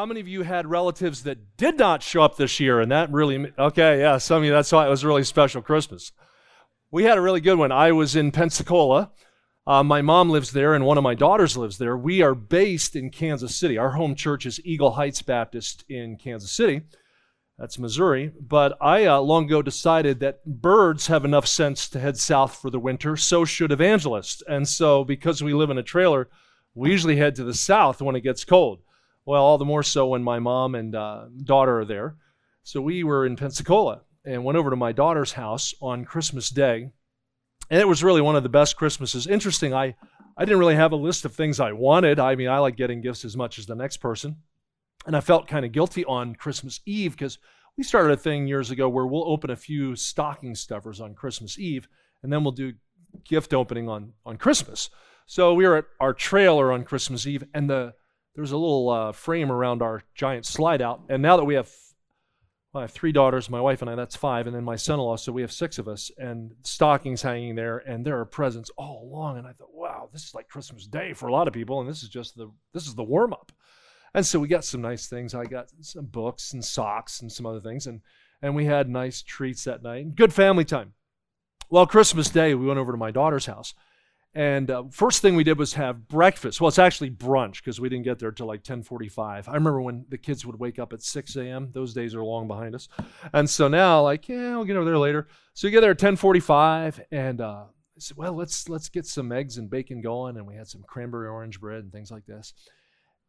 How many of you had relatives that did not show up this year? And that really, okay, yeah, some of you, that's why it was a really special Christmas. We had a really good one. I was in Pensacola. Uh, my mom lives there, and one of my daughters lives there. We are based in Kansas City. Our home church is Eagle Heights Baptist in Kansas City. That's Missouri. But I uh, long ago decided that birds have enough sense to head south for the winter. So should evangelists. And so, because we live in a trailer, we usually head to the south when it gets cold. Well, all the more so when my mom and uh, daughter are there. So we were in Pensacola and went over to my daughter's house on Christmas Day. And it was really one of the best Christmases. Interesting, I, I didn't really have a list of things I wanted. I mean, I like getting gifts as much as the next person. And I felt kind of guilty on Christmas Eve because we started a thing years ago where we'll open a few stocking stuffers on Christmas Eve and then we'll do gift opening on, on Christmas. So we were at our trailer on Christmas Eve and the there's a little uh, frame around our giant slide out. And now that we have well, I have three daughters, my wife and I, that's five, and then my son in law, so we have six of us, and stockings hanging there, and there are presents all along. And I thought, wow, this is like Christmas Day for a lot of people, and this is just the this is the warm up. And so we got some nice things. I got some books and socks and some other things, and and we had nice treats that night. Good family time. Well, Christmas Day, we went over to my daughter's house, and uh, first thing we did was have breakfast. Well, it's actually brunch because we didn't get there till like 10:45. I remember when the kids would wake up at 6 a.m. Those days are long behind us, and so now like yeah, we'll get over there later. So we get there at 10:45, and uh, I said, well, let's let's get some eggs and bacon going, and we had some cranberry orange bread and things like this.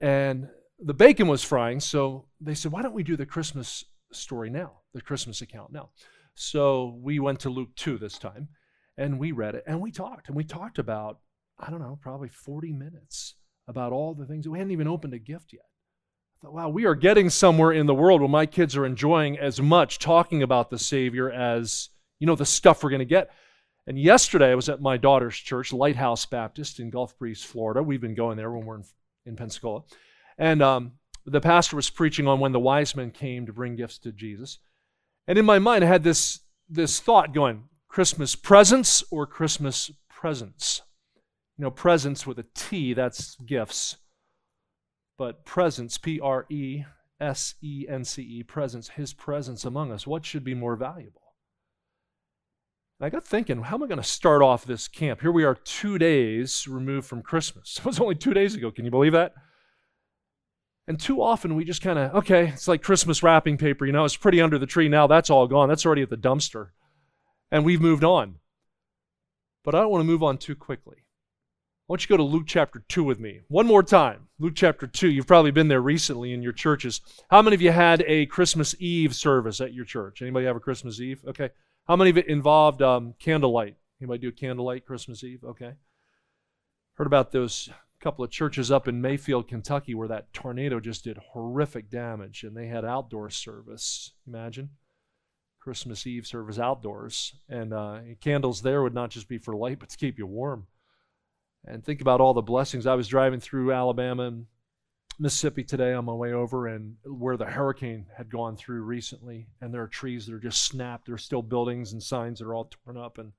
And the bacon was frying, so they said, why don't we do the Christmas story now, the Christmas account now? So we went to Luke 2 this time and we read it and we talked and we talked about i don't know probably 40 minutes about all the things we hadn't even opened a gift yet. I thought, wow we are getting somewhere in the world where my kids are enjoying as much talking about the savior as you know the stuff we're going to get. And yesterday i was at my daughter's church lighthouse baptist in gulf breeze florida. We've been going there when we're in, in pensacola. And um, the pastor was preaching on when the wise men came to bring gifts to jesus. And in my mind i had this this thought going Christmas presents or Christmas presents. You know, presents with a T, that's gifts. But presence, P R E S E N C E, presence, his presence among us. What should be more valuable? And I got thinking, how am I going to start off this camp? Here we are, two days removed from Christmas. It was only two days ago. Can you believe that? And too often we just kind of, okay, it's like Christmas wrapping paper, you know, it's pretty under the tree now. That's all gone. That's already at the dumpster and we've moved on. But I don't want to move on too quickly. I want you go to Luke chapter 2 with me. One more time. Luke chapter 2. You've probably been there recently in your churches. How many of you had a Christmas Eve service at your church? Anybody have a Christmas Eve? Okay. How many of it involved um, candlelight? Anybody do a candlelight Christmas Eve? Okay. Heard about those couple of churches up in Mayfield, Kentucky, where that tornado just did horrific damage, and they had outdoor service. Imagine. Christmas Eve service outdoors. And uh, candles there would not just be for light, but to keep you warm. And think about all the blessings. I was driving through Alabama and Mississippi today on my way over, and where the hurricane had gone through recently, and there are trees that are just snapped. There are still buildings and signs that are all torn up. And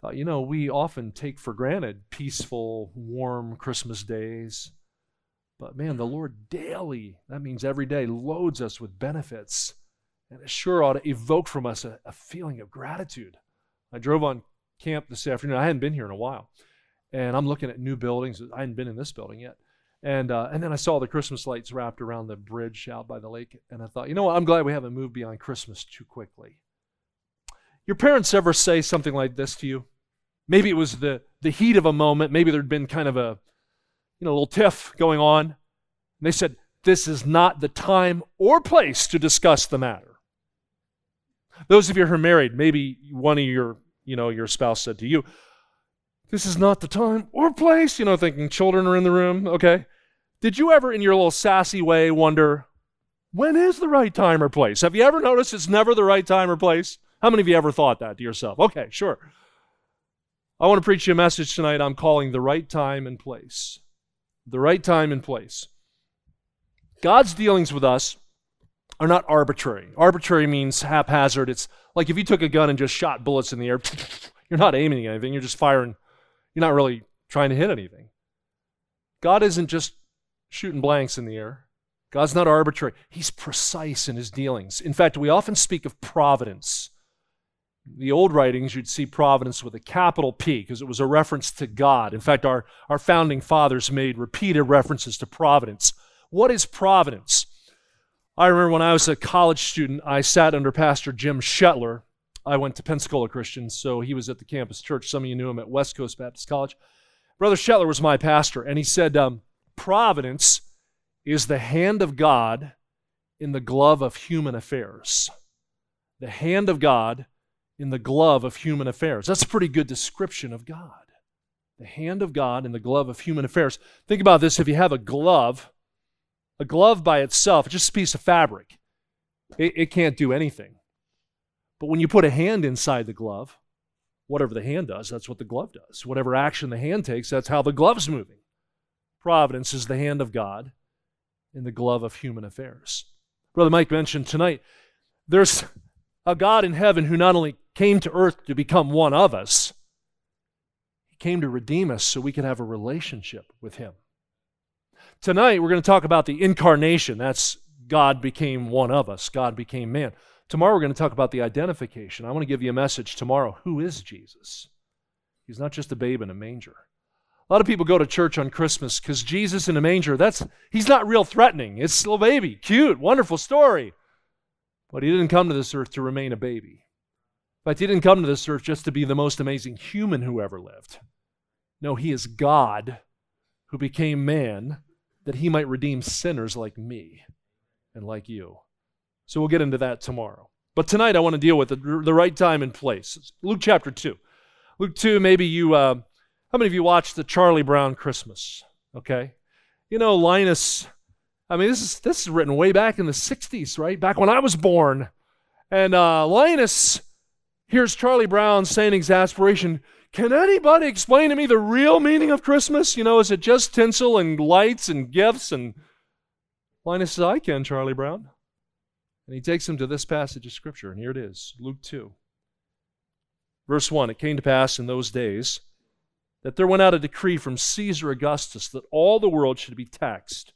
thought, you know, we often take for granted peaceful, warm Christmas days. But man, the Lord daily, that means every day, loads us with benefits and it sure ought to evoke from us a, a feeling of gratitude. I drove on camp this afternoon. I hadn't been here in a while. And I'm looking at new buildings. I hadn't been in this building yet. And, uh, and then I saw the Christmas lights wrapped around the bridge out by the lake. And I thought, you know what? I'm glad we haven't moved beyond Christmas too quickly. Your parents ever say something like this to you? Maybe it was the, the heat of a moment. Maybe there'd been kind of a, you know, a little tiff going on. And they said, This is not the time or place to discuss the matter. Those of you who are married, maybe one of your, you know, your spouse said to you, This is not the time or place, you know, thinking children are in the room, okay? Did you ever, in your little sassy way, wonder, when is the right time or place? Have you ever noticed it's never the right time or place? How many of you ever thought that to yourself? Okay, sure. I want to preach you a message tonight I'm calling the right time and place. The right time and place. God's dealings with us are not arbitrary. Arbitrary means haphazard. It's like if you took a gun and just shot bullets in the air, you're not aiming at anything, you're just firing. You're not really trying to hit anything. God isn't just shooting blanks in the air. God's not arbitrary. He's precise in his dealings. In fact, we often speak of providence. The old writings, you'd see providence with a capital P because it was a reference to God. In fact, our, our founding fathers made repeated references to providence. What is providence? I remember when I was a college student, I sat under Pastor Jim Schettler. I went to Pensacola Christian, so he was at the campus church. Some of you knew him at West Coast Baptist College. Brother Schettler was my pastor, and he said, um, Providence is the hand of God in the glove of human affairs. The hand of God in the glove of human affairs. That's a pretty good description of God. The hand of God in the glove of human affairs. Think about this if you have a glove, a glove by itself, just a piece of fabric, it, it can't do anything. But when you put a hand inside the glove, whatever the hand does, that's what the glove does. Whatever action the hand takes, that's how the glove's moving. Providence is the hand of God in the glove of human affairs. Brother Mike mentioned tonight there's a God in heaven who not only came to earth to become one of us, he came to redeem us so we could have a relationship with him. Tonight, we're going to talk about the incarnation. That's God became one of us, God became man. Tomorrow, we're going to talk about the identification. I want to give you a message tomorrow. Who is Jesus? He's not just a babe in a manger. A lot of people go to church on Christmas because Jesus in a manger, that's he's not real threatening. It's a little baby, cute, wonderful story. But he didn't come to this earth to remain a baby. In fact, he didn't come to this earth just to be the most amazing human who ever lived. No, he is God who became man that he might redeem sinners like me and like you. So we'll get into that tomorrow. But tonight I want to deal with the, the right time and place. Luke chapter 2. Luke 2, maybe you, uh, how many of you watched the Charlie Brown Christmas? Okay. You know, Linus, I mean, this is, this is written way back in the 60s, right? Back when I was born. And uh, Linus hears Charlie Brown saying exasperation, can anybody explain to me the real meaning of Christmas? You know, is it just tinsel and lights and gifts? And Linus says, I can, Charlie Brown. And he takes him to this passage of Scripture, and here it is Luke 2. Verse 1 It came to pass in those days that there went out a decree from Caesar Augustus that all the world should be taxed.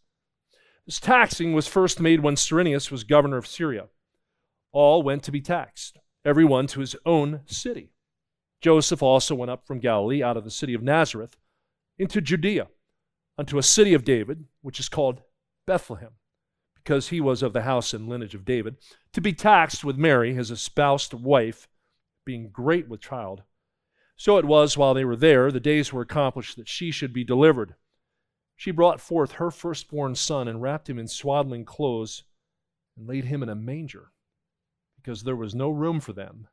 This taxing was first made when Cyrenius was governor of Syria. All went to be taxed, every one to his own city. Joseph also went up from Galilee out of the city of Nazareth into Judea, unto a city of David, which is called Bethlehem because he was of the house and lineage of David, to be taxed with Mary, his espoused wife, being great with child. So it was while they were there, the days were accomplished that she should be delivered. She brought forth her firstborn son and wrapped him in swaddling clothes and laid him in a manger, because there was no room for them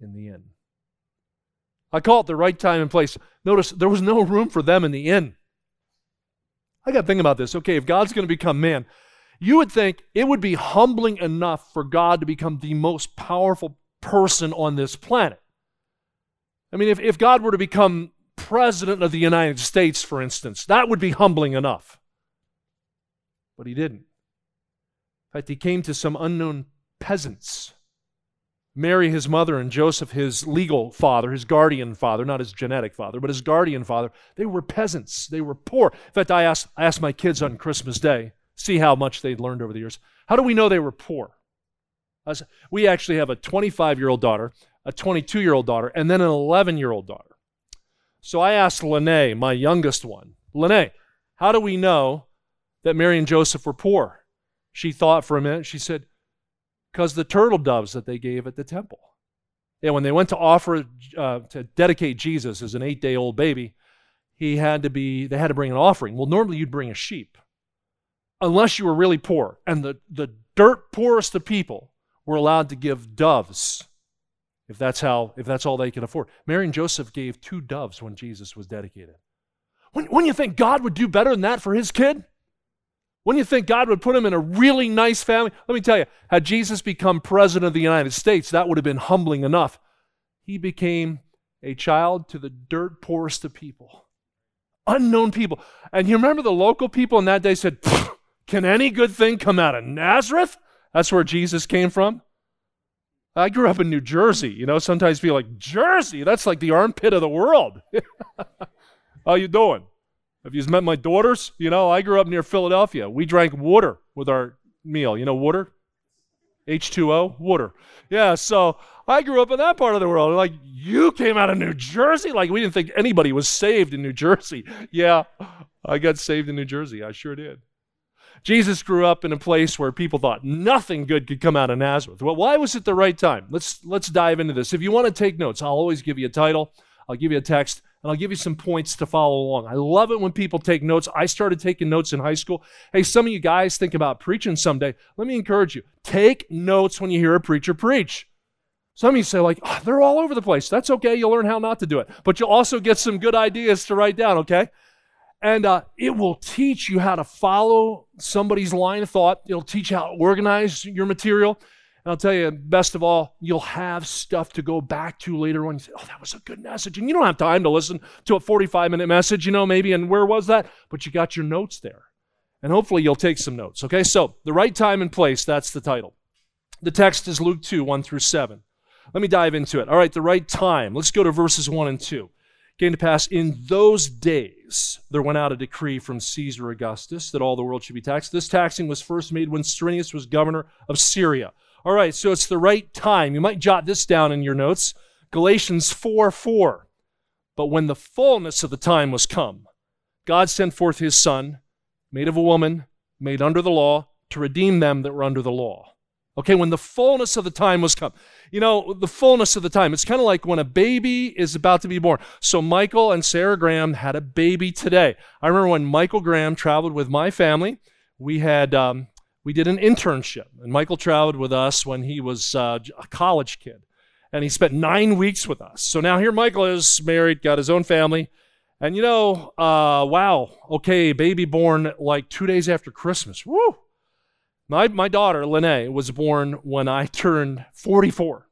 in the inn. I call it the right time and place. Notice there was no room for them in the inn. I got to think about this. Okay, if God's going to become man, you would think it would be humbling enough for God to become the most powerful person on this planet. I mean, if, if God were to become president of the United States, for instance, that would be humbling enough. But he didn't. In fact, he came to some unknown peasants. Mary, his mother, and Joseph, his legal father, his guardian father, not his genetic father, but his guardian father, they were peasants. They were poor. In fact, I asked, I asked my kids on Christmas Day, see how much they'd learned over the years. How do we know they were poor? We actually have a 25 year old daughter, a 22 year old daughter, and then an 11 year old daughter. So I asked Lene, my youngest one, Lene, how do we know that Mary and Joseph were poor? She thought for a minute. She said, because the turtle doves that they gave at the temple. Yeah, when they went to offer uh, to dedicate Jesus as an eight day old baby, he had to be they had to bring an offering. Well, normally you'd bring a sheep unless you were really poor. And the, the dirt poorest of people were allowed to give doves if that's how if that's all they could afford. Mary and Joseph gave two doves when Jesus was dedicated. When, when you think God would do better than that for his kid? When you think God would put him in a really nice family? Let me tell you, had Jesus become president of the United States, that would have been humbling enough. He became a child to the dirt poorest of people, unknown people. And you remember the local people in that day said, can any good thing come out of Nazareth? That's where Jesus came from. I grew up in New Jersey. You know, sometimes feel like Jersey. That's like the armpit of the world. How you doing? Have you met my daughters? You know, I grew up near Philadelphia. We drank water with our meal. You know, water? H2O? Water. Yeah, so I grew up in that part of the world. Like, you came out of New Jersey? Like, we didn't think anybody was saved in New Jersey. Yeah, I got saved in New Jersey. I sure did. Jesus grew up in a place where people thought nothing good could come out of Nazareth. Well, why was it the right time? Let's let's dive into this. If you want to take notes, I'll always give you a title, I'll give you a text, and I'll give you some points to follow along. I love it when people take notes. I started taking notes in high school. Hey, some of you guys think about preaching someday. Let me encourage you. Take notes when you hear a preacher preach. Some of you say, like, oh, they're all over the place. That's okay. You'll learn how not to do it. But you'll also get some good ideas to write down, okay? And uh, it will teach you how to follow somebody's line of thought. It'll teach you how to organize your material. And I'll tell you, best of all, you'll have stuff to go back to later on. You say, oh, that was a good message. And you don't have time to listen to a 45 minute message, you know, maybe, and where was that? But you got your notes there. And hopefully you'll take some notes. Okay, so the right time and place, that's the title. The text is Luke 2, 1 through 7. Let me dive into it. All right, the right time. Let's go to verses 1 and 2 came to pass in those days there went out a decree from Caesar Augustus that all the world should be taxed. This taxing was first made when Cyrenius was governor of Syria. All right, so it's the right time. You might jot this down in your notes. Galatians 4 4. But when the fullness of the time was come, God sent forth his Son, made of a woman, made under the law, to redeem them that were under the law. Okay, when the fullness of the time was come. You know, the fullness of the time. It's kind of like when a baby is about to be born. So Michael and Sarah Graham had a baby today. I remember when Michael Graham traveled with my family. We had um, we did an internship, and Michael traveled with us when he was uh, a college kid, and he spent nine weeks with us. So now here Michael is married, got his own family, and you know, uh, wow, okay, baby born like two days after Christmas. Woo! My, my daughter, Lene, was born when I turned 44.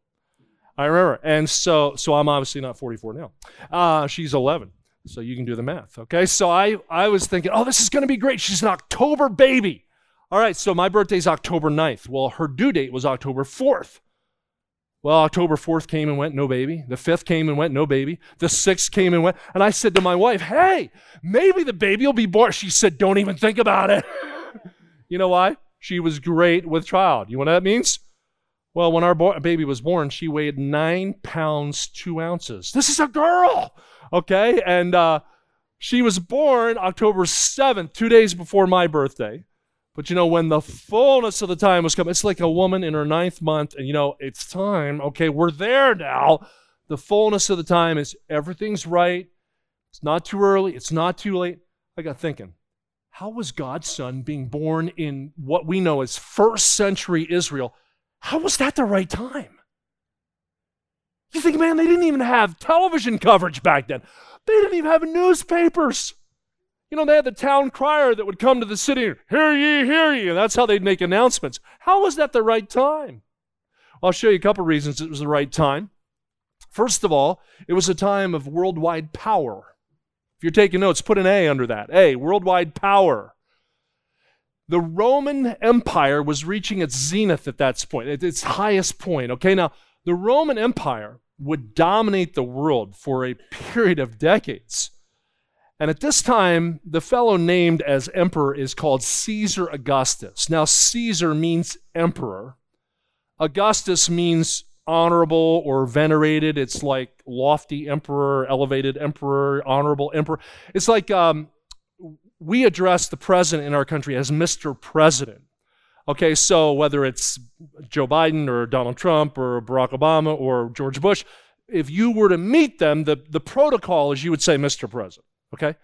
I remember. And so, so I'm obviously not 44 now. Uh, she's 11. So you can do the math. Okay. So I, I was thinking, oh, this is going to be great. She's an October baby. All right. So my birthday's October 9th. Well, her due date was October 4th. Well, October 4th came and went, no baby. The 5th came and went, no baby. The 6th came and went. And I said to my wife, hey, maybe the baby will be born. She said, don't even think about it. you know why? She was great with child. You know what that means? Well, when our bo- baby was born, she weighed nine pounds, two ounces. This is a girl, okay? And uh, she was born October 7th, two days before my birthday. But you know, when the fullness of the time was coming, it's like a woman in her ninth month, and you know, it's time. Okay, we're there now. The fullness of the time is everything's right. It's not too early. It's not too late. I got thinking, how was God's son being born in what we know as first century Israel? How was that the right time? You think, man, they didn't even have television coverage back then. They didn't even have newspapers. You know, they had the town crier that would come to the city, hear ye, hear ye, and that's how they'd make announcements. How was that the right time? I'll show you a couple reasons it was the right time. First of all, it was a time of worldwide power. If you're taking notes, put an A under that. A, worldwide power. The Roman Empire was reaching its zenith at that point, at its highest point. Okay, now the Roman Empire would dominate the world for a period of decades. And at this time, the fellow named as emperor is called Caesar Augustus. Now, Caesar means emperor, Augustus means honorable or venerated. It's like lofty emperor, elevated emperor, honorable emperor. It's like um, we address the president in our country as Mr. President. Okay, so whether it's Joe Biden or Donald Trump or Barack Obama or George Bush, if you were to meet them, the, the protocol is you would say Mr. President. Okay?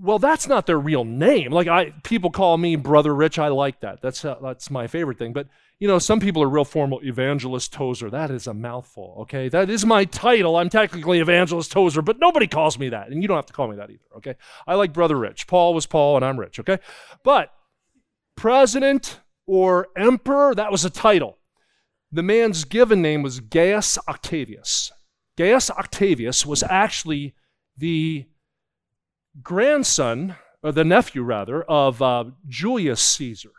Well, that's not their real name. Like I people call me Brother Rich. I like that. That's uh, that's my favorite thing. But you know, some people are real formal. Evangelist Tozer. That is a mouthful, okay? That is my title. I'm technically Evangelist Tozer, but nobody calls me that. And you don't have to call me that either, okay? I like Brother Rich. Paul was Paul, and I'm Rich, okay? But president or emperor, that was a title. The man's given name was Gaius Octavius. Gaius Octavius was actually the grandson, or the nephew rather, of uh, Julius Caesar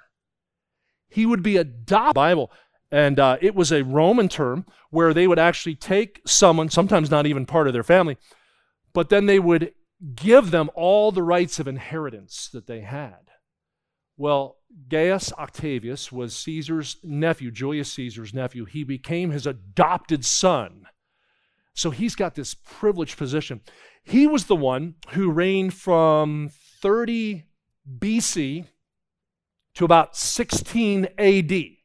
he would be adopted Bible. And uh, it was a Roman term where they would actually take someone, sometimes not even part of their family, but then they would give them all the rights of inheritance that they had. Well, Gaius Octavius was Caesar's nephew, Julius Caesar's nephew. He became his adopted son. So he's got this privileged position. He was the one who reigned from 30 BC to about 16 AD. This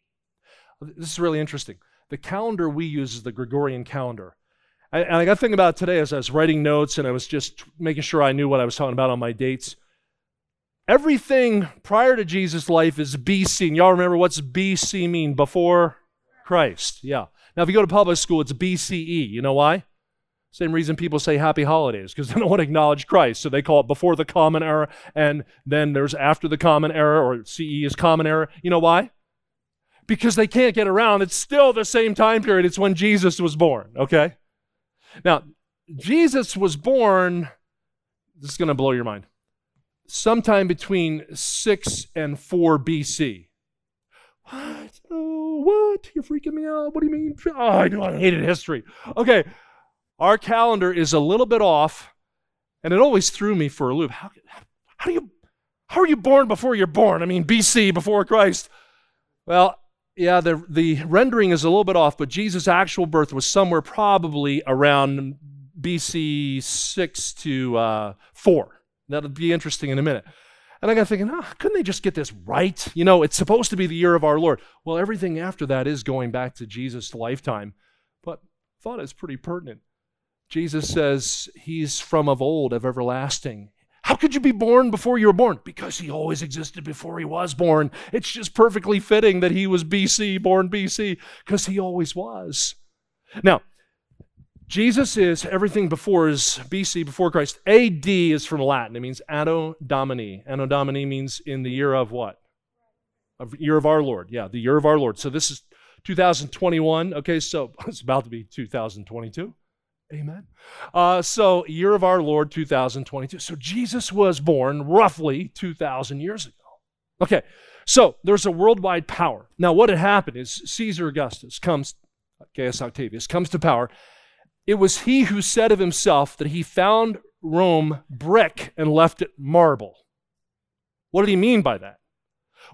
is really interesting. The calendar we use is the Gregorian calendar. And I got to think about today as I was writing notes and I was just making sure I knew what I was talking about on my dates. Everything prior to Jesus' life is BC. And y'all remember what's BC mean? Before Christ. Yeah. Now, if you go to public school, it's BCE. You know why? Same reason people say happy holidays, because they don't want to acknowledge Christ. So they call it before the common era, and then there's after the common era, or CE is common era. You know why? Because they can't get around. It's still the same time period. It's when Jesus was born, okay? Now, Jesus was born, this is going to blow your mind, sometime between 6 and 4 BC. What? Oh, what? You're freaking me out. What do you mean? Oh, I know I hated history. Okay, our calendar is a little bit off, and it always threw me for a loop. How, how do you how are you born before you're born? I mean, BC, before Christ. Well, yeah, the, the rendering is a little bit off, but Jesus' actual birth was somewhere probably around BC 6 to uh, 4. That'll be interesting in a minute. And I got thinking, oh, couldn't they just get this right? You know, it's supposed to be the year of our Lord. Well, everything after that is going back to Jesus' lifetime, but thought it's pretty pertinent. Jesus says he's from of old, of everlasting. How could you be born before you were born? Because he always existed before he was born. It's just perfectly fitting that he was BC, born BC, because he always was. Now, Jesus is everything before is BC, before Christ. AD is from Latin. It means Anno Domini. Anno Domini means in the year of what? Of year of our Lord. Yeah, the year of our Lord. So this is 2021. Okay, so it's about to be 2022. Amen. Uh, so, year of our Lord 2022. So, Jesus was born roughly 2,000 years ago. Okay, so there's a worldwide power. Now, what had happened is Caesar Augustus comes, Gaius Octavius, comes to power. It was he who said of himself that he found Rome brick and left it marble. What did he mean by that?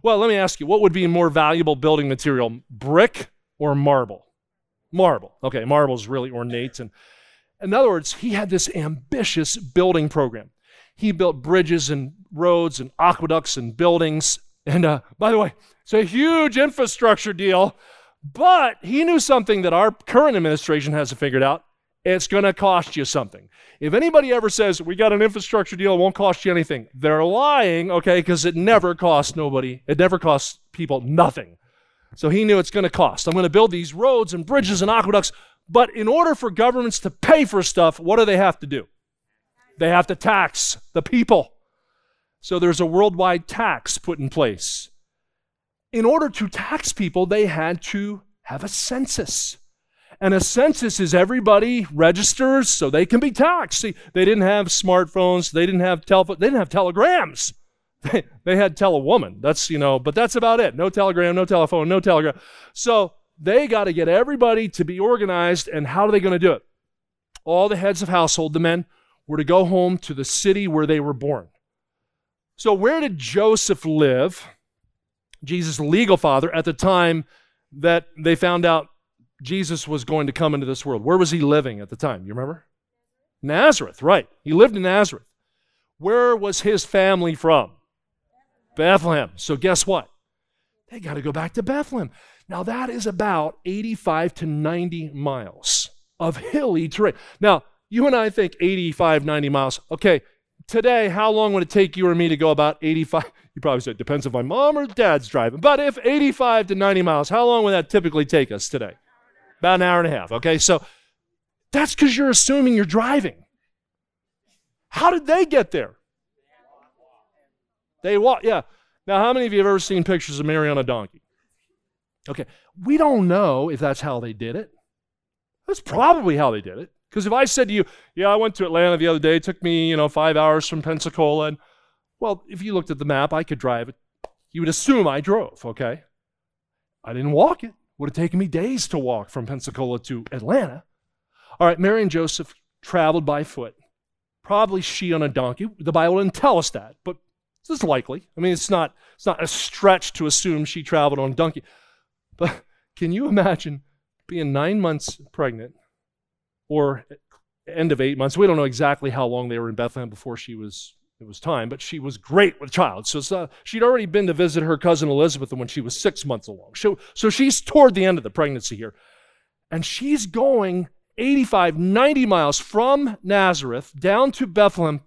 Well, let me ask you what would be more valuable building material, brick or marble? Marble. Okay, marble is really ornate and in other words, he had this ambitious building program. He built bridges and roads and aqueducts and buildings. And uh, by the way, it's a huge infrastructure deal. But he knew something that our current administration hasn't figured out. It's going to cost you something. If anybody ever says, we got an infrastructure deal, it won't cost you anything, they're lying, okay, because it never costs nobody, it never costs people nothing. So he knew it's going to cost. I'm going to build these roads and bridges and aqueducts but in order for governments to pay for stuff, what do they have to do? They have to tax the people. So there's a worldwide tax put in place. In order to tax people, they had to have a census. And a census is everybody registers so they can be taxed. See, they didn't have smartphones, they didn't have telephone, they didn't have telegrams. They, had telewoman. That's, you know, but that's about it. No telegram, no telephone, no telegram. So they got to get everybody to be organized. And how are they going to do it? All the heads of household, the men, were to go home to the city where they were born. So, where did Joseph live, Jesus' legal father, at the time that they found out Jesus was going to come into this world? Where was he living at the time? You remember? Nazareth, right. He lived in Nazareth. Where was his family from? Bethlehem. So, guess what? They got to go back to Bethlehem. Now, that is about 85 to 90 miles of hilly terrain. Now, you and I think 85, 90 miles. Okay, today, how long would it take you or me to go about 85? You probably said, depends if my mom or dad's driving. But if 85 to 90 miles, how long would that typically take us today? About an hour and a half. Okay, so that's because you're assuming you're driving. How did they get there? They walk, yeah. Now, how many of you have ever seen pictures of Mary on a donkey? Okay, we don't know if that's how they did it. That's probably how they did it. Because if I said to you, yeah, I went to Atlanta the other day, it took me, you know, five hours from Pensacola, and well, if you looked at the map, I could drive it. You would assume I drove, okay? I didn't walk it. Would have taken me days to walk from Pensacola to Atlanta. All right, Mary and Joseph traveled by foot Probably she on a donkey. The Bible didn't tell us that, but it's likely. I mean, it's not, it's not a stretch to assume she traveled on a donkey. But can you imagine being nine months pregnant or end of eight months? We don't know exactly how long they were in Bethlehem before she was it was time, but she was great with child. So she'd already been to visit her cousin Elizabeth when she was six months along. So, so she's toward the end of the pregnancy here. And she's going 85, 90 miles from Nazareth down to Bethlehem.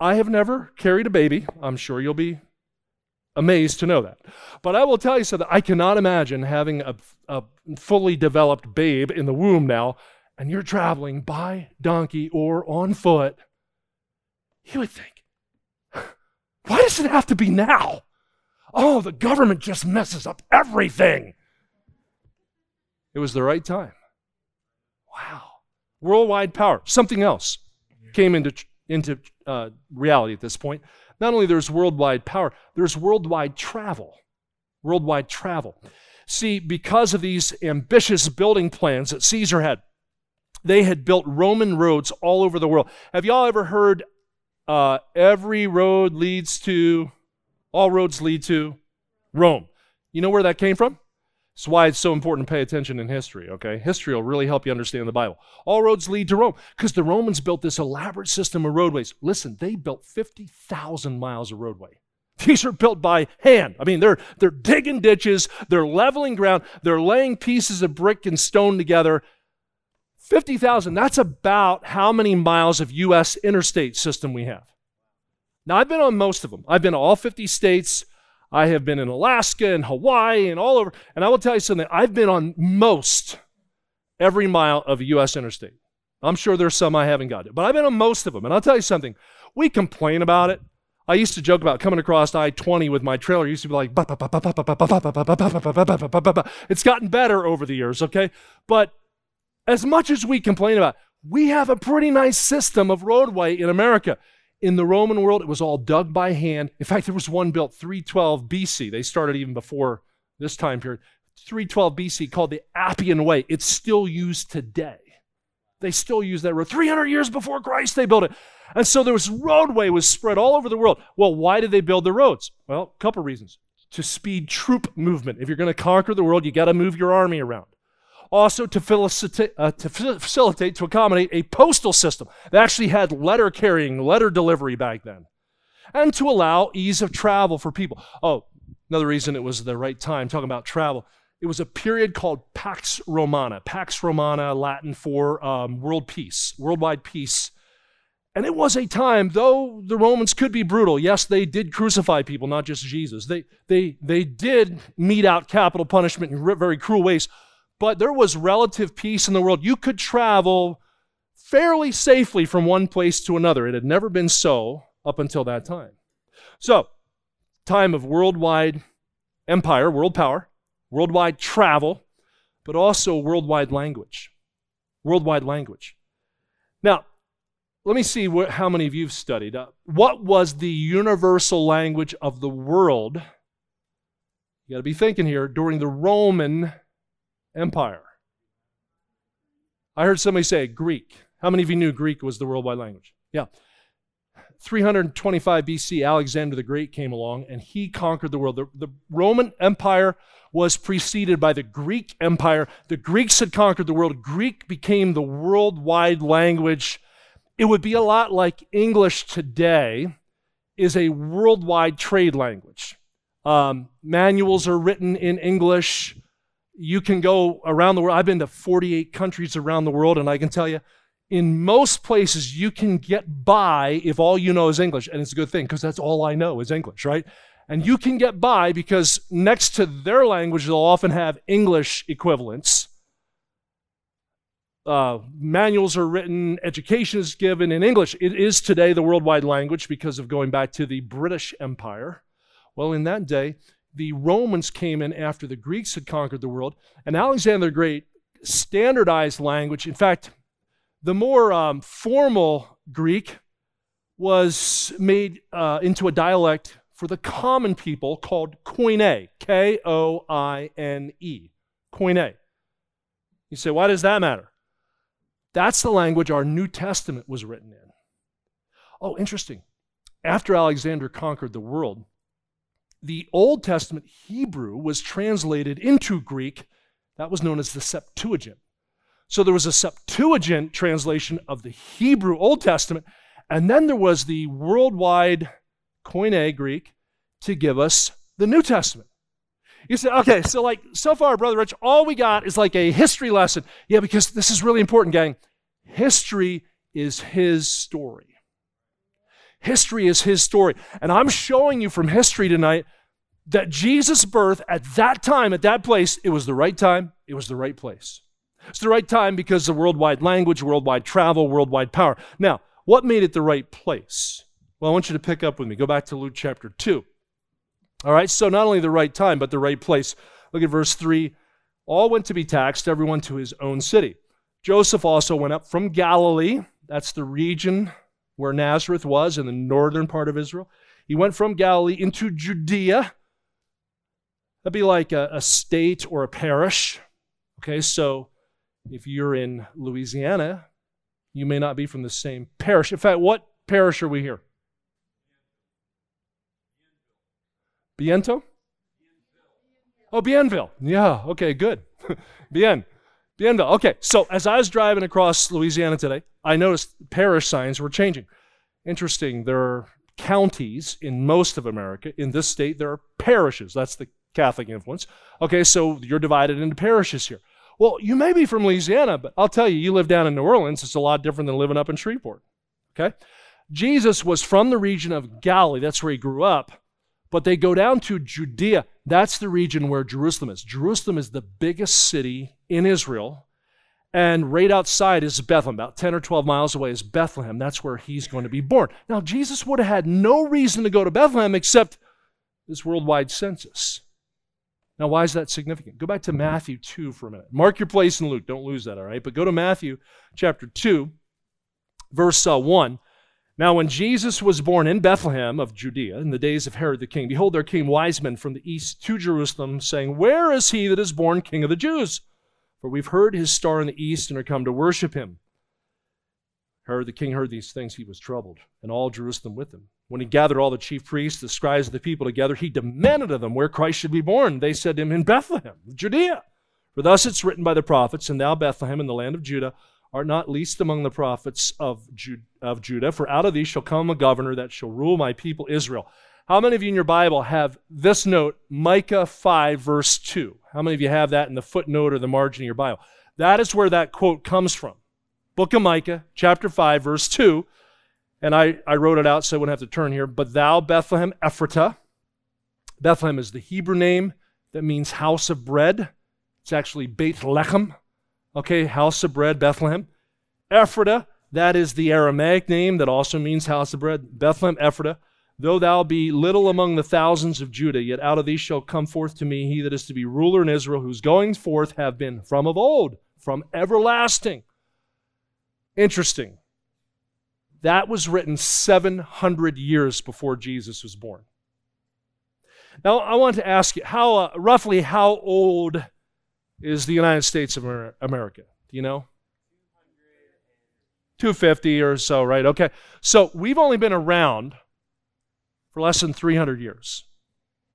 I have never carried a baby. I'm sure you'll be amazed to know that. But I will tell you something. I cannot imagine having a, a fully developed babe in the womb now and you're traveling by donkey or on foot, you would think, why does it have to be now? Oh, the government just messes up everything. It was the right time. Wow. Worldwide power. Something else came into, into uh, reality at this point. Not only there's worldwide power, there's worldwide travel. Worldwide travel. See, because of these ambitious building plans that Caesar had, they had built Roman roads all over the world. Have y'all ever heard uh, every road leads to, all roads lead to Rome? You know where that came from? That's why it's so important to pay attention in history, okay? History will really help you understand the Bible. All roads lead to Rome because the Romans built this elaborate system of roadways. Listen, they built 50,000 miles of roadway. These are built by hand. I mean, they're, they're digging ditches, they're leveling ground, they're laying pieces of brick and stone together, 50,000, that's about how many miles of U.S. interstate system we have. Now, I've been on most of them. I've been to all 50 states. I have been in Alaska and Hawaii and all over. And I will tell you something, I've been on most every mile of a U.S. interstate. I'm sure there's some I haven't got it, but I've been on most of them. And I'll tell you something, we complain about it. I used to joke about coming across I 20 with my trailer. Used to be like, it's gotten better over the years, okay? But as much as we complain about, we have a pretty nice system of roadway in America. In the Roman world, it was all dug by hand. In fact, there was one built 312 BC. They started even before this time period. 312 BC called the Appian Way. It's still used today. They still use that road. 300 years before Christ, they built it. And so was roadway was spread all over the world. Well, why did they build the roads? Well, a couple reasons. To speed troop movement. If you're going to conquer the world, you got to move your army around also to facilitate, uh, to facilitate, to accommodate a postal system that actually had letter carrying, letter delivery back then, and to allow ease of travel for people. Oh, another reason it was the right time, talking about travel. It was a period called Pax Romana. Pax Romana, Latin for um, world peace, worldwide peace. And it was a time, though the Romans could be brutal, yes, they did crucify people, not just Jesus. They, they, they did mete out capital punishment in very cruel ways but there was relative peace in the world. You could travel fairly safely from one place to another. It had never been so up until that time. So, time of worldwide empire, world power, worldwide travel, but also worldwide language. Worldwide language. Now, let me see what, how many of you have studied. Uh, what was the universal language of the world? You got to be thinking here during the Roman Empire. I heard somebody say Greek. How many of you knew Greek was the worldwide language? Yeah. 325 BC, Alexander the Great came along and he conquered the world. The, the, Roman Empire was preceded by the Greek Empire. The Greeks had conquered the world. Greek became the worldwide language. It would be a lot like English today is a worldwide trade language. Um, manuals are written in English you can go around the world. I've been to 48 countries around the world, and I can tell you, in most places, you can get by if all you know is English. And it's a good thing because that's all I know is English, right? And you can get by because next to their language, they'll often have English equivalents. Uh, manuals are written, education is given in English. It is today the worldwide language because of going back to the British Empire. Well, in that day, the Romans came in after the Greeks had conquered the world, and Alexander the Great standardized language. In fact, the more um, formal Greek was made uh, into a dialect for the common people called Koine, K O I N E, Koine. You say, why does that matter? That's the language our New Testament was written in. Oh, interesting. After Alexander conquered the world, the Old Testament Hebrew was translated into Greek. That was known as the Septuagint. So there was a Septuagint translation of the Hebrew Old Testament, and then there was the worldwide Koine Greek to give us the New Testament. You say, okay, so like so far, Brother Rich, all we got is like a history lesson. Yeah, because this is really important, gang. History is his story. History is his story. And I'm showing you from history tonight that Jesus' birth at that time, at that place, it was the right time, it was the right place. It's the right time because of worldwide language, worldwide travel, worldwide power. Now, what made it the right place? Well, I want you to pick up with me. Go back to Luke chapter 2. All right, so not only the right time, but the right place. Look at verse 3. All went to be taxed, everyone to his own city. Joseph also went up from Galilee. That's the region where Nazareth was in the northern part of Israel. He went from Galilee into Judea. That'd be like a, a state or a parish. Okay, so if you're in Louisiana, you may not be from the same parish. In fact, what parish are we here? Biento? Oh, Bienville. Yeah, okay, good. Bien. Bienville. Okay, so as I was driving across Louisiana today, I noticed parish signs were changing. Interesting, there are counties in most of America. In this state, there are parishes. That's the Catholic influence. Okay, so you're divided into parishes here. Well, you may be from Louisiana, but I'll tell you, you live down in New Orleans, it's a lot different than living up in Shreveport. Okay? Jesus was from the region of Galilee. That's where he grew up but they go down to Judea. That's the region where Jerusalem is. Jerusalem is the biggest city in Israel. And right outside is Bethlehem, about 10 or 12 miles away is Bethlehem. That's where he's going to be born. Now, Jesus would have had no reason to go to Bethlehem except this worldwide census. Now, why is that significant? Go back to Matthew 2 for a minute. Mark your place in Luke. Don't lose that, all right? But go to Matthew chapter 2, verse uh, 1. Now, when Jesus was born in Bethlehem of Judea in the days of Herod the king, behold, there came wise men from the east to Jerusalem, saying, Where is he that is born king of the Jews? For we've heard his star in the east and are come to worship him. Herod the king heard these things, he was troubled, and all Jerusalem with him. When he gathered all the chief priests, the scribes and the people together, he demanded of them where Christ should be born. They said to him, In Bethlehem, Judea. For thus it's written by the prophets, And thou, Bethlehem, in the land of Judah, art not least among the prophets of, Ju- of Judah, for out of thee shall come a governor that shall rule my people Israel. How many of you in your Bible have this note, Micah 5, verse 2? How many of you have that in the footnote or the margin of your Bible? That is where that quote comes from. Book of Micah, chapter 5, verse 2. And I, I wrote it out so I wouldn't have to turn here. But thou, Bethlehem Ephratah, Bethlehem is the Hebrew name that means house of bread. It's actually Beit Lechem, Okay, house of bread, Bethlehem. Ephratah, that is the Aramaic name that also means house of bread. Bethlehem, Ephratah. Though thou be little among the thousands of Judah, yet out of thee shall come forth to me he that is to be ruler in Israel, whose goings forth have been from of old, from everlasting. Interesting. That was written 700 years before Jesus was born. Now, I want to ask you, how uh, roughly how old is the United States of America? Do you know? 250 or so, right? Okay. So we've only been around for less than 300 years.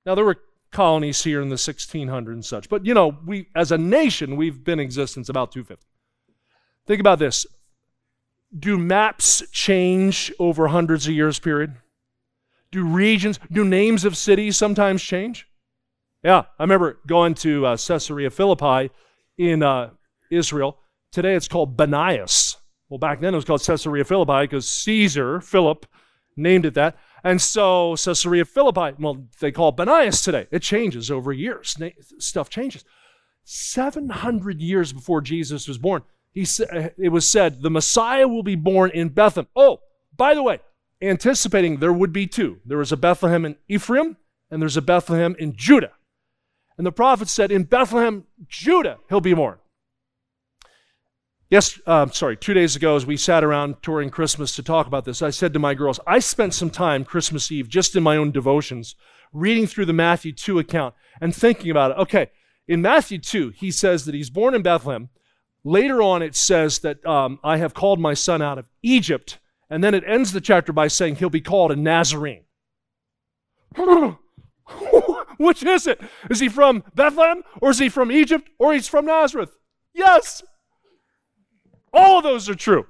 Now, there were colonies here in the 1600s and such, but you know, we as a nation, we've been in existence about 250. Think about this. Do maps change over hundreds of years period? Do regions, do names of cities sometimes change? Yeah, I remember going to uh, Caesarea Philippi in uh, Israel. Today it's called Banias. Well, back then it was called Caesarea Philippi because Caesar, Philip, named it that. And so Caesarea Philippi, well, they call it Banias today. It changes over years. Stuff changes. 700 years before Jesus was born, he sa- it was said, the Messiah will be born in Bethlehem. Oh, by the way, anticipating there would be two. There was a Bethlehem in Ephraim, and there's a Bethlehem in Judah. And the prophet said, In Bethlehem, Judah, he'll be born. Yes, uh, sorry, two days ago, as we sat around touring Christmas to talk about this, I said to my girls, I spent some time Christmas Eve just in my own devotions, reading through the Matthew 2 account and thinking about it. Okay, in Matthew 2, he says that he's born in Bethlehem, Later on, it says that um, I have called my son out of Egypt. And then it ends the chapter by saying he'll be called a Nazarene. Which is it? Is he from Bethlehem or is he from Egypt or he's from Nazareth? Yes. All of those are true.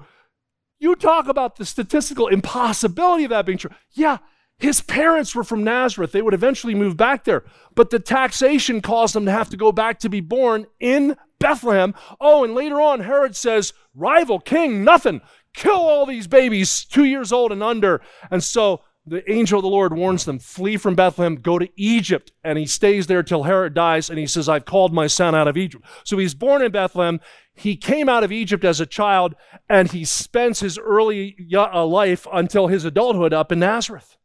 You talk about the statistical impossibility of that being true. Yeah, his parents were from Nazareth. They would eventually move back there. But the taxation caused them to have to go back to be born in Bethlehem. Oh, and later on, Herod says, rival king, nothing. Kill all these babies two years old and under. And so the angel of the Lord warns them, flee from Bethlehem, go to Egypt. And he stays there till Herod dies. And he says, I've called my son out of Egypt. So he's born in Bethlehem. He came out of Egypt as a child and he spends his early uh, life until his adulthood up in Nazareth.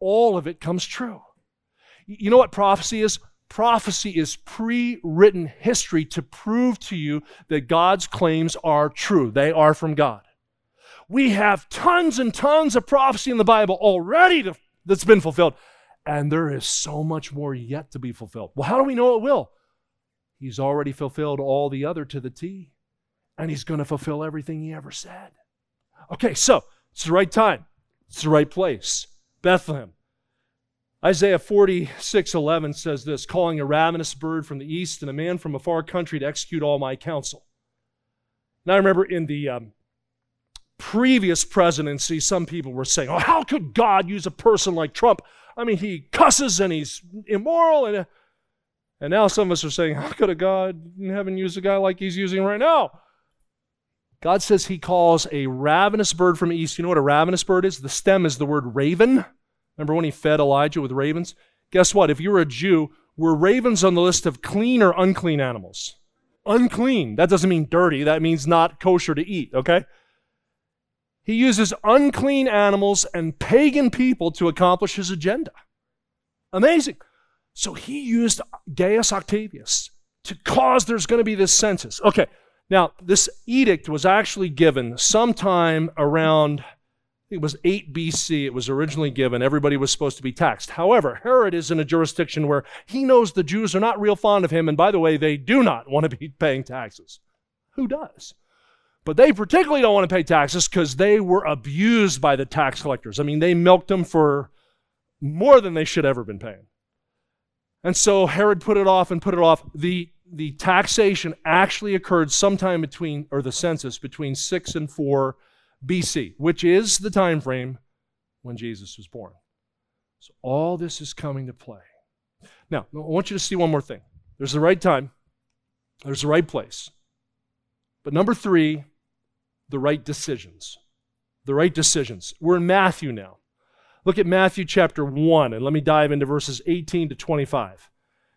All of it comes true. You know what prophecy is? prophecy is pre written history to prove to you that God's claims are true. They are from God. We have tons and tons of prophecy in the Bible already to, that's been fulfilled, and there is so much more yet to be fulfilled. Well, how do we know it will? He's already fulfilled all the other to the T, and He's going to fulfill everything He ever said. Okay, so it's the right time, it's the right place. Bethlehem, Isaiah 46 11 says this calling a ravenous bird from the east and a man from a far country to execute all my counsel. Now, I remember in the um, previous presidency, some people were saying, Oh, how could God use a person like Trump? I mean, he cusses and he's immoral. And, and now some of us are saying, How could a God in heaven use a guy like he's using right now? God says he calls a ravenous bird from the east. You know what a ravenous bird is? The stem is the word raven. Remember when he fed Elijah with ravens? Guess what? If you were a Jew, were ravens on the list of clean or unclean animals? Unclean. That doesn't mean dirty, that means not kosher to eat, okay? He uses unclean animals and pagan people to accomplish his agenda. Amazing. So he used Gaius Octavius to cause there's going to be this census. Okay, now this edict was actually given sometime around it was 8 BC, it was originally given. Everybody was supposed to be taxed. However, Herod is in a jurisdiction where he knows the Jews are not real fond of him, and by the way, they do not want to be paying taxes. Who does? But they particularly don't want to pay taxes because they were abused by the tax collectors. I mean, they milked them for more than they should ever been paying. And so Herod put it off and put it off. The, the taxation actually occurred sometime between, or the census, between 6 and 4 BC, which is the time frame when Jesus was born. So all this is coming to play. Now, I want you to see one more thing. There's the right time, there's the right place. But number three, the right decisions. The right decisions. We're in Matthew now. Look at Matthew chapter 1, and let me dive into verses 18 to 25.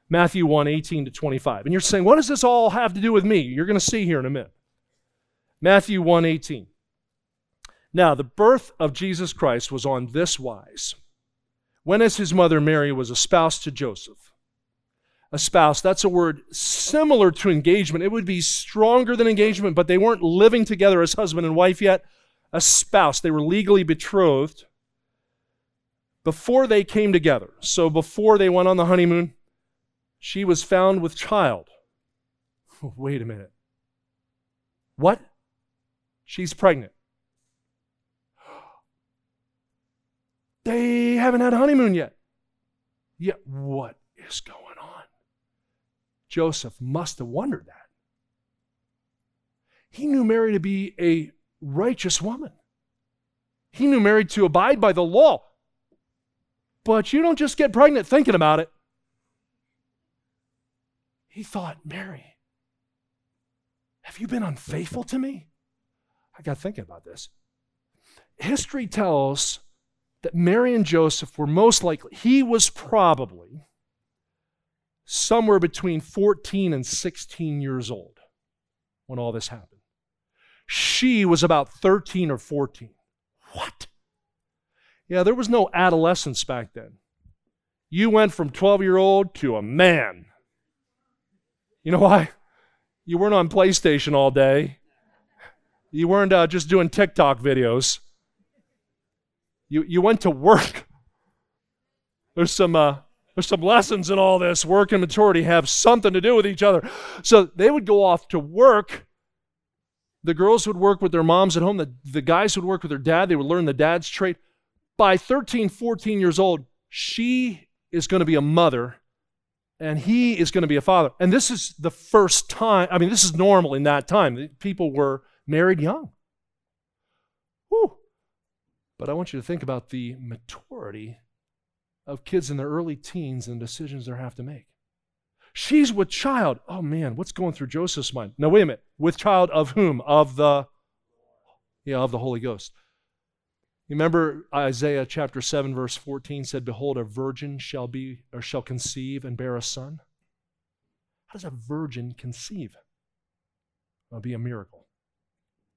Matthew 1, 18 to 25. And you're saying, what does this all have to do with me? You're going to see here in a minute. Matthew 1, 18. Now, the birth of Jesus Christ was on this wise. When as his mother Mary was espoused to Joseph, a spouse, that's a word similar to engagement. It would be stronger than engagement, but they weren't living together as husband and wife yet. A spouse, they were legally betrothed before they came together. So before they went on the honeymoon, she was found with child. Wait a minute. What? She's pregnant. They haven't had a honeymoon yet. Yet, what is going? Joseph must have wondered that. He knew Mary to be a righteous woman. He knew Mary to abide by the law. But you don't just get pregnant thinking about it. He thought, Mary, have you been unfaithful to me? I got thinking about this. History tells that Mary and Joseph were most likely, he was probably somewhere between 14 and 16 years old when all this happened. She was about 13 or 14. What? Yeah, there was no adolescence back then. You went from 12 year old to a man. You know why? You weren't on PlayStation all day. You weren't uh, just doing TikTok videos. You, you went to work. There's some, uh, There's some lessons in all this. Work and maturity have something to do with each other. So they would go off to work. The girls would work with their moms at home. The, the guys would work with their dad. They would learn the dad's trade. By 13, 14 years old, she is going to be a mother and he is going to be a father. And this is the first time, I mean, this is normal in that time. People were married young. Whew. But I want you to think about the maturity of kids in their early teens and decisions they have to make. She's with child. Oh man, what's going through Joseph's mind? Now wait a minute. With child of whom? Of the yeah, of the Holy Ghost. You remember Isaiah chapter 7 verse 14 said behold a virgin shall be or shall conceive and bear a son. How does a virgin conceive? It'll be a miracle.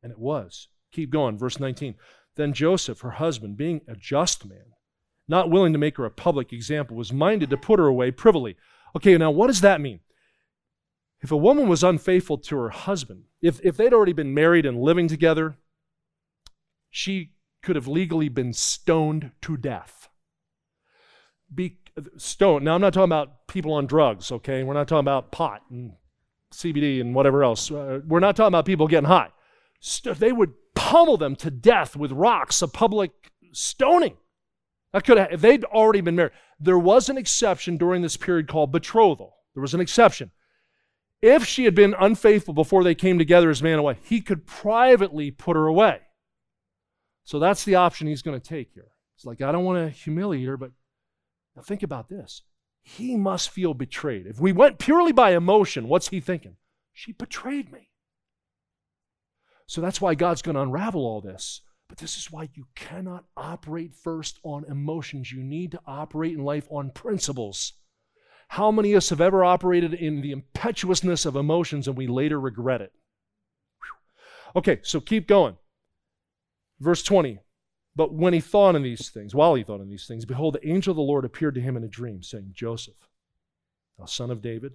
And it was. Keep going verse 19. Then Joseph her husband being a just man not willing to make her a public example, was minded to put her away privily. Okay, now what does that mean? If a woman was unfaithful to her husband, if, if they'd already been married and living together, she could have legally been stoned to death. Be stoned. Now, I'm not talking about people on drugs, okay? We're not talking about pot and CBD and whatever else. Uh, we're not talking about people getting high. St- they would pummel them to death with rocks, a public stoning. That could have, if they'd already been married. There was an exception during this period called betrothal. There was an exception. If she had been unfaithful before they came together as man and wife, he could privately put her away. So that's the option he's going to take here. It's like, I don't want to humiliate her, but now think about this. He must feel betrayed. If we went purely by emotion, what's he thinking? She betrayed me. So that's why God's going to unravel all this but this is why you cannot operate first on emotions. You need to operate in life on principles. How many of us have ever operated in the impetuousness of emotions and we later regret it? Whew. Okay, so keep going. Verse 20. But when he thought on these things, while he thought on these things, behold, the angel of the Lord appeared to him in a dream, saying, Joseph, thou son of David,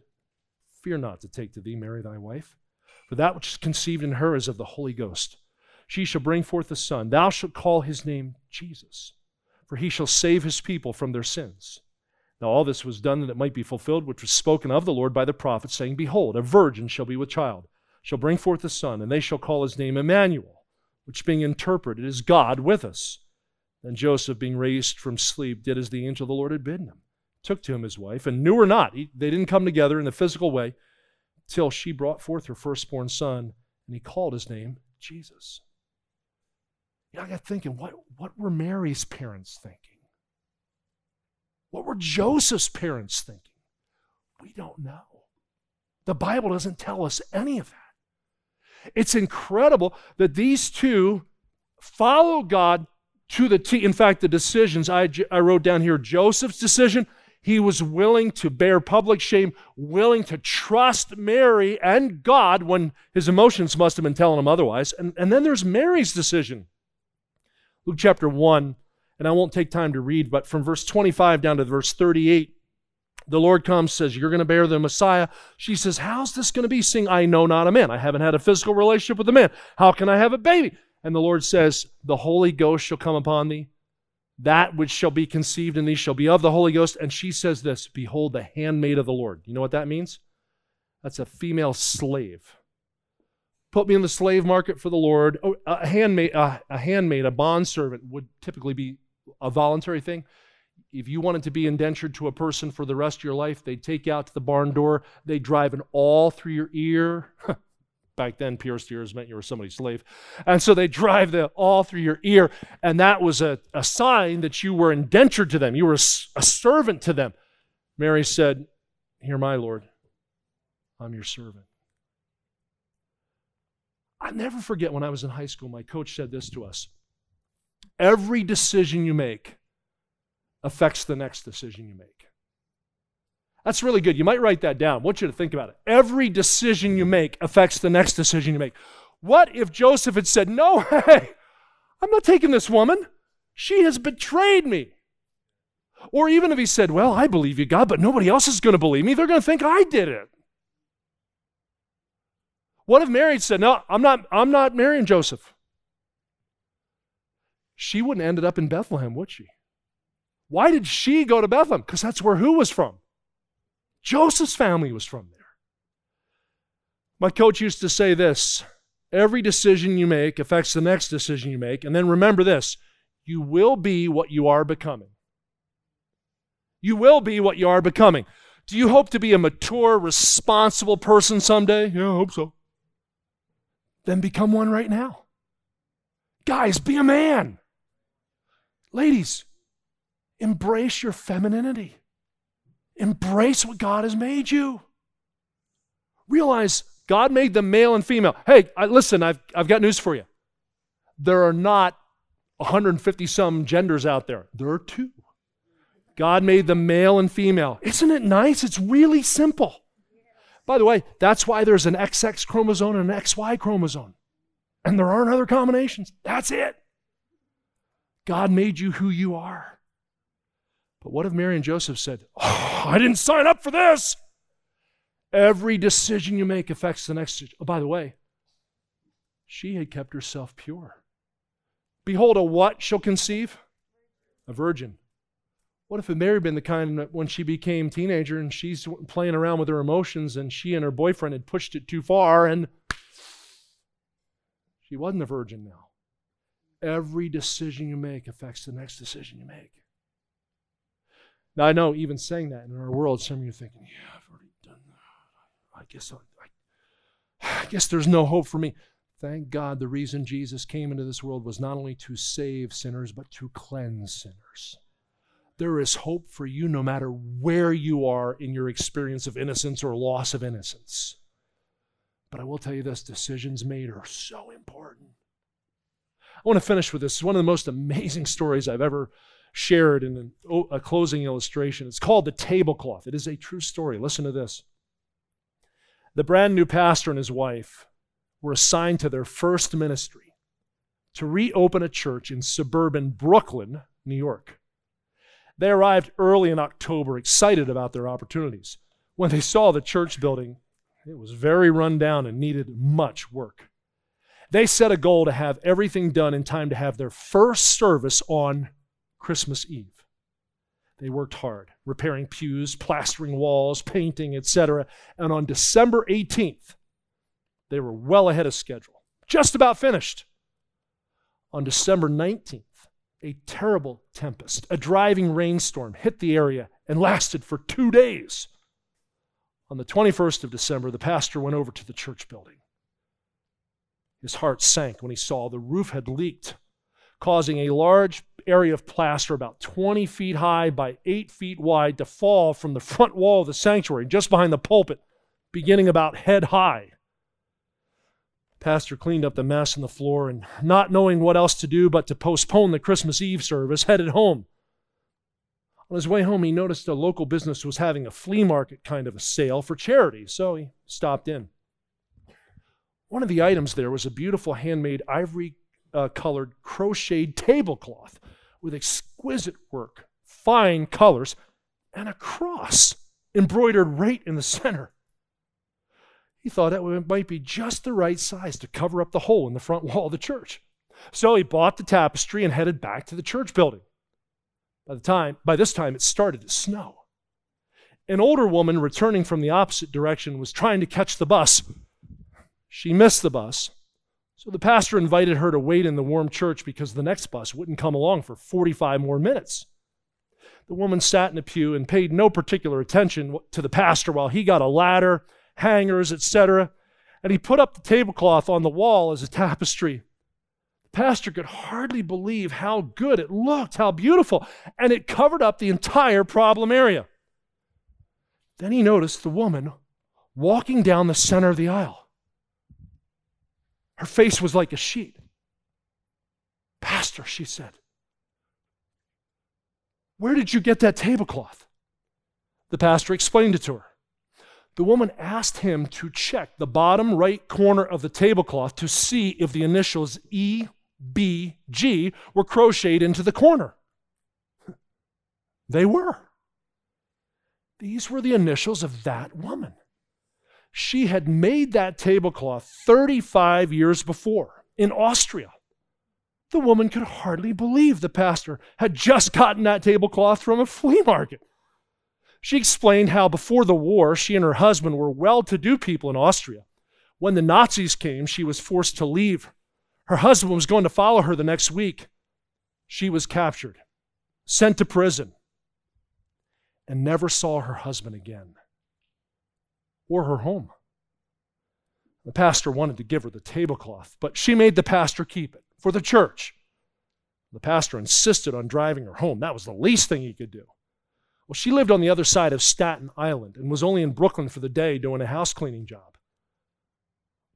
fear not to take to thee Mary thy wife, for that which is conceived in her is of the Holy Ghost. She shall bring forth a son. Thou shalt call his name Jesus, for he shall save his people from their sins. Now, all this was done that it might be fulfilled, which was spoken of the Lord by the prophet, saying, Behold, a virgin shall be with child, shall bring forth a son, and they shall call his name Emmanuel, which being interpreted is God with us. Then Joseph, being raised from sleep, did as the angel of the Lord had bidden him, took to him his wife, and knew her not. He, they didn't come together in the physical way till she brought forth her firstborn son, and he called his name Jesus. You know, I got thinking, what, what were Mary's parents thinking? What were Joseph's parents thinking? We don't know. The Bible doesn't tell us any of that. It's incredible that these two follow God to the T. In fact, the decisions I, I wrote down here Joseph's decision, he was willing to bear public shame, willing to trust Mary and God when his emotions must have been telling him otherwise. And, and then there's Mary's decision. Luke chapter 1, and I won't take time to read, but from verse 25 down to verse 38, the Lord comes, says, You're going to bear the Messiah. She says, How's this going to be? Seeing I know not a man. I haven't had a physical relationship with a man. How can I have a baby? And the Lord says, The Holy Ghost shall come upon thee. That which shall be conceived in thee shall be of the Holy Ghost. And she says this Behold, the handmaid of the Lord. You know what that means? That's a female slave put me in the slave market for the Lord. Oh, a handmaid, a, a handmaid, a bondservant would typically be a voluntary thing. If you wanted to be indentured to a person for the rest of your life, they'd take you out to the barn door. They'd drive an awl through your ear. Back then, pierced ears meant you were somebody's slave. And so they drive the awl through your ear. And that was a, a sign that you were indentured to them. You were a, a servant to them. Mary said, Hear my Lord, I'm your servant. I never forget when I was in high school, my coach said this to us Every decision you make affects the next decision you make. That's really good. You might write that down. I want you to think about it. Every decision you make affects the next decision you make. What if Joseph had said, No, hey, I'm not taking this woman. She has betrayed me. Or even if he said, Well, I believe you, God, but nobody else is going to believe me. They're going to think I did it. What if Mary said, No, I'm not, I'm not marrying Joseph? She wouldn't ended up in Bethlehem, would she? Why did she go to Bethlehem? Because that's where who was from? Joseph's family was from there. My coach used to say this every decision you make affects the next decision you make. And then remember this you will be what you are becoming. You will be what you are becoming. Do you hope to be a mature, responsible person someday? Yeah, I hope so. Then become one right now. Guys, be a man. Ladies, embrace your femininity. Embrace what God has made you. Realize God made them male and female. Hey, I, listen, I've, I've got news for you. There are not 150 some genders out there, there are two. God made them male and female. Isn't it nice? It's really simple. By the way, that's why there's an XX chromosome and an XY chromosome. And there aren't other combinations. That's it. God made you who you are. But what if Mary and Joseph said, oh, I didn't sign up for this? Every decision you make affects the next. Oh, by the way, she had kept herself pure. Behold, a what shall conceive? A virgin. What if it Mary been the kind that when she became teenager and she's playing around with her emotions and she and her boyfriend had pushed it too far and she wasn't a virgin now? Every decision you make affects the next decision you make. Now, I know even saying that in our world, some of you are thinking, yeah, I've already done that. I guess, I, I guess there's no hope for me. Thank God the reason Jesus came into this world was not only to save sinners, but to cleanse sinners. There is hope for you no matter where you are in your experience of innocence or loss of innocence. But I will tell you this decisions made are so important. I want to finish with this. It's one of the most amazing stories I've ever shared in a closing illustration. It's called The Tablecloth. It is a true story. Listen to this. The brand new pastor and his wife were assigned to their first ministry to reopen a church in suburban Brooklyn, New York. They arrived early in October, excited about their opportunities. When they saw the church building, it was very run down and needed much work. They set a goal to have everything done in time to have their first service on Christmas Eve. They worked hard, repairing pews, plastering walls, painting, etc. And on December 18th, they were well ahead of schedule, just about finished. On December 19th, a terrible tempest, a driving rainstorm hit the area and lasted for two days. On the 21st of December, the pastor went over to the church building. His heart sank when he saw the roof had leaked causing a large area of plaster about 20 feet high by 8 feet wide to fall from the front wall of the sanctuary, just behind the pulpit, beginning about head high. Pastor cleaned up the mess on the floor and, not knowing what else to do but to postpone the Christmas Eve service, headed home. On his way home, he noticed a local business was having a flea market kind of a sale for charity, so he stopped in. One of the items there was a beautiful handmade ivory uh, colored crocheted tablecloth with exquisite work, fine colors, and a cross embroidered right in the center. He thought that might be just the right size to cover up the hole in the front wall of the church. So he bought the tapestry and headed back to the church building. By the time by this time it started to snow. An older woman returning from the opposite direction was trying to catch the bus. She missed the bus so the pastor invited her to wait in the warm church because the next bus wouldn't come along for 45 more minutes. The woman sat in a pew and paid no particular attention to the pastor while he got a ladder, hangers, etc., and he put up the tablecloth on the wall as a tapestry. The pastor could hardly believe how good it looked, how beautiful, and it covered up the entire problem area. Then he noticed the woman walking down the center of the aisle. Her face was like a sheet. Pastor, she said, where did you get that tablecloth? The pastor explained it to her. The woman asked him to check the bottom right corner of the tablecloth to see if the initials E, B, G were crocheted into the corner. They were. These were the initials of that woman. She had made that tablecloth 35 years before in Austria. The woman could hardly believe the pastor had just gotten that tablecloth from a flea market. She explained how before the war, she and her husband were well to do people in Austria. When the Nazis came, she was forced to leave. Her husband was going to follow her the next week. She was captured, sent to prison, and never saw her husband again or her home. The pastor wanted to give her the tablecloth, but she made the pastor keep it for the church. The pastor insisted on driving her home. That was the least thing he could do. Well, she lived on the other side of Staten Island and was only in Brooklyn for the day doing a house cleaning job.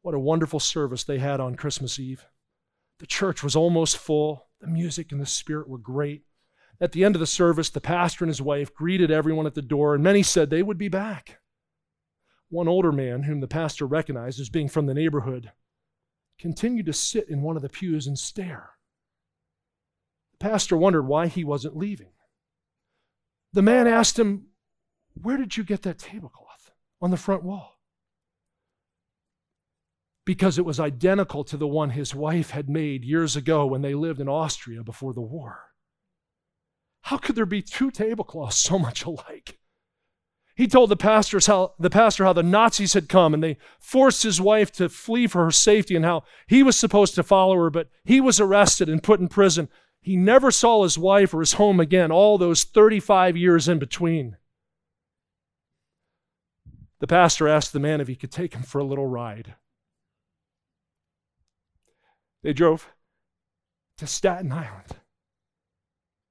What a wonderful service they had on Christmas Eve. The church was almost full. The music and the spirit were great. At the end of the service, the pastor and his wife greeted everyone at the door, and many said they would be back. One older man, whom the pastor recognized as being from the neighborhood, continued to sit in one of the pews and stare. The pastor wondered why he wasn't leaving. The man asked him, Where did you get that tablecloth on the front wall? Because it was identical to the one his wife had made years ago when they lived in Austria before the war. How could there be two tablecloths so much alike? He told the pastors how the pastor how the Nazis had come and they forced his wife to flee for her safety and how he was supposed to follow her, but he was arrested and put in prison. He never saw his wife or his home again all those 35 years in between. The pastor asked the man if he could take him for a little ride. They drove to Staten Island,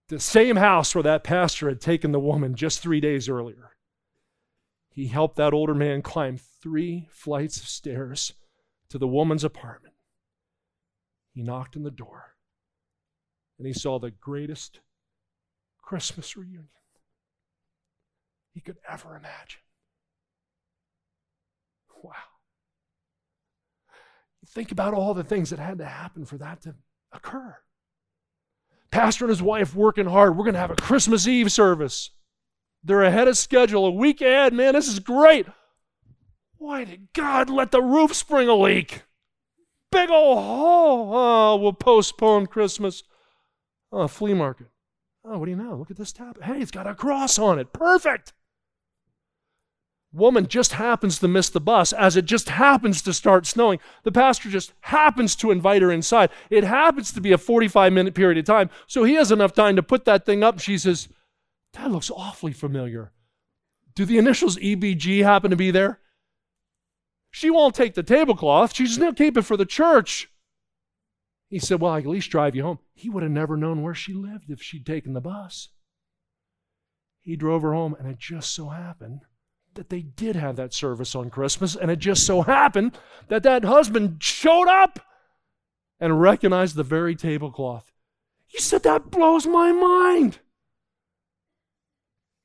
the same house where that pastor had taken the woman just three days earlier he helped that older man climb three flights of stairs to the woman's apartment. He knocked on the door and he saw the greatest Christmas reunion he could ever imagine. Wow. Think about all the things that had to happen for that to occur. Pastor and his wife working hard. We're going to have a Christmas Eve service. They're ahead of schedule, a week ahead. Man, this is great. Why did God let the roof spring a leak? Big old hole. Oh, we'll postpone Christmas. Oh, flea market. Oh, what do you know? Look at this tap. Hey, it's got a cross on it. Perfect. Woman just happens to miss the bus as it just happens to start snowing. The pastor just happens to invite her inside. It happens to be a 45 minute period of time. So he has enough time to put that thing up. She says, that looks awfully familiar. Do the initials EBG happen to be there? She won't take the tablecloth. She's going to keep it for the church. He said, Well, I can at least drive you home. He would have never known where she lived if she'd taken the bus. He drove her home, and it just so happened that they did have that service on Christmas, and it just so happened that that husband showed up and recognized the very tablecloth. He said, That blows my mind.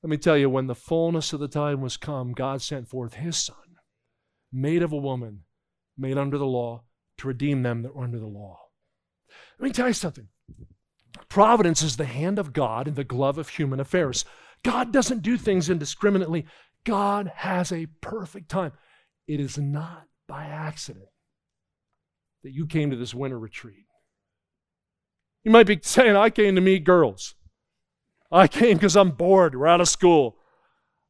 Let me tell you, when the fullness of the time was come, God sent forth his Son, made of a woman, made under the law, to redeem them that were under the law. Let me tell you something. Providence is the hand of God in the glove of human affairs. God doesn't do things indiscriminately. God has a perfect time. It is not by accident that you came to this winter retreat. You might be saying, I came to meet girls. I came because I'm bored. We're out of school.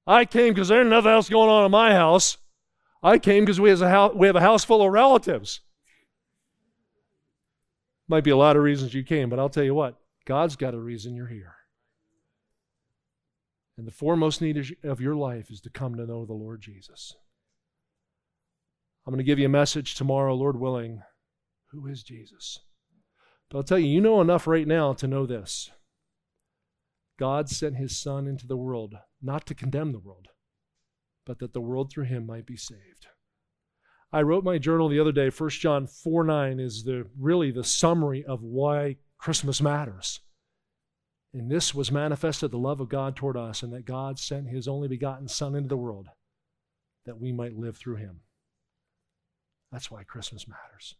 I came because there's nothing else going on in my house. I came because we, we have a house full of relatives. Might be a lot of reasons you came, but I'll tell you what God's got a reason you're here. And the foremost need of your life is to come to know the Lord Jesus. I'm going to give you a message tomorrow, Lord willing. Who is Jesus? But I'll tell you, you know enough right now to know this. God sent his Son into the world, not to condemn the world, but that the world through him might be saved. I wrote my journal the other day. 1 John 4 9 is the really the summary of why Christmas matters. And this was manifested the love of God toward us, and that God sent his only begotten Son into the world that we might live through him. That's why Christmas matters.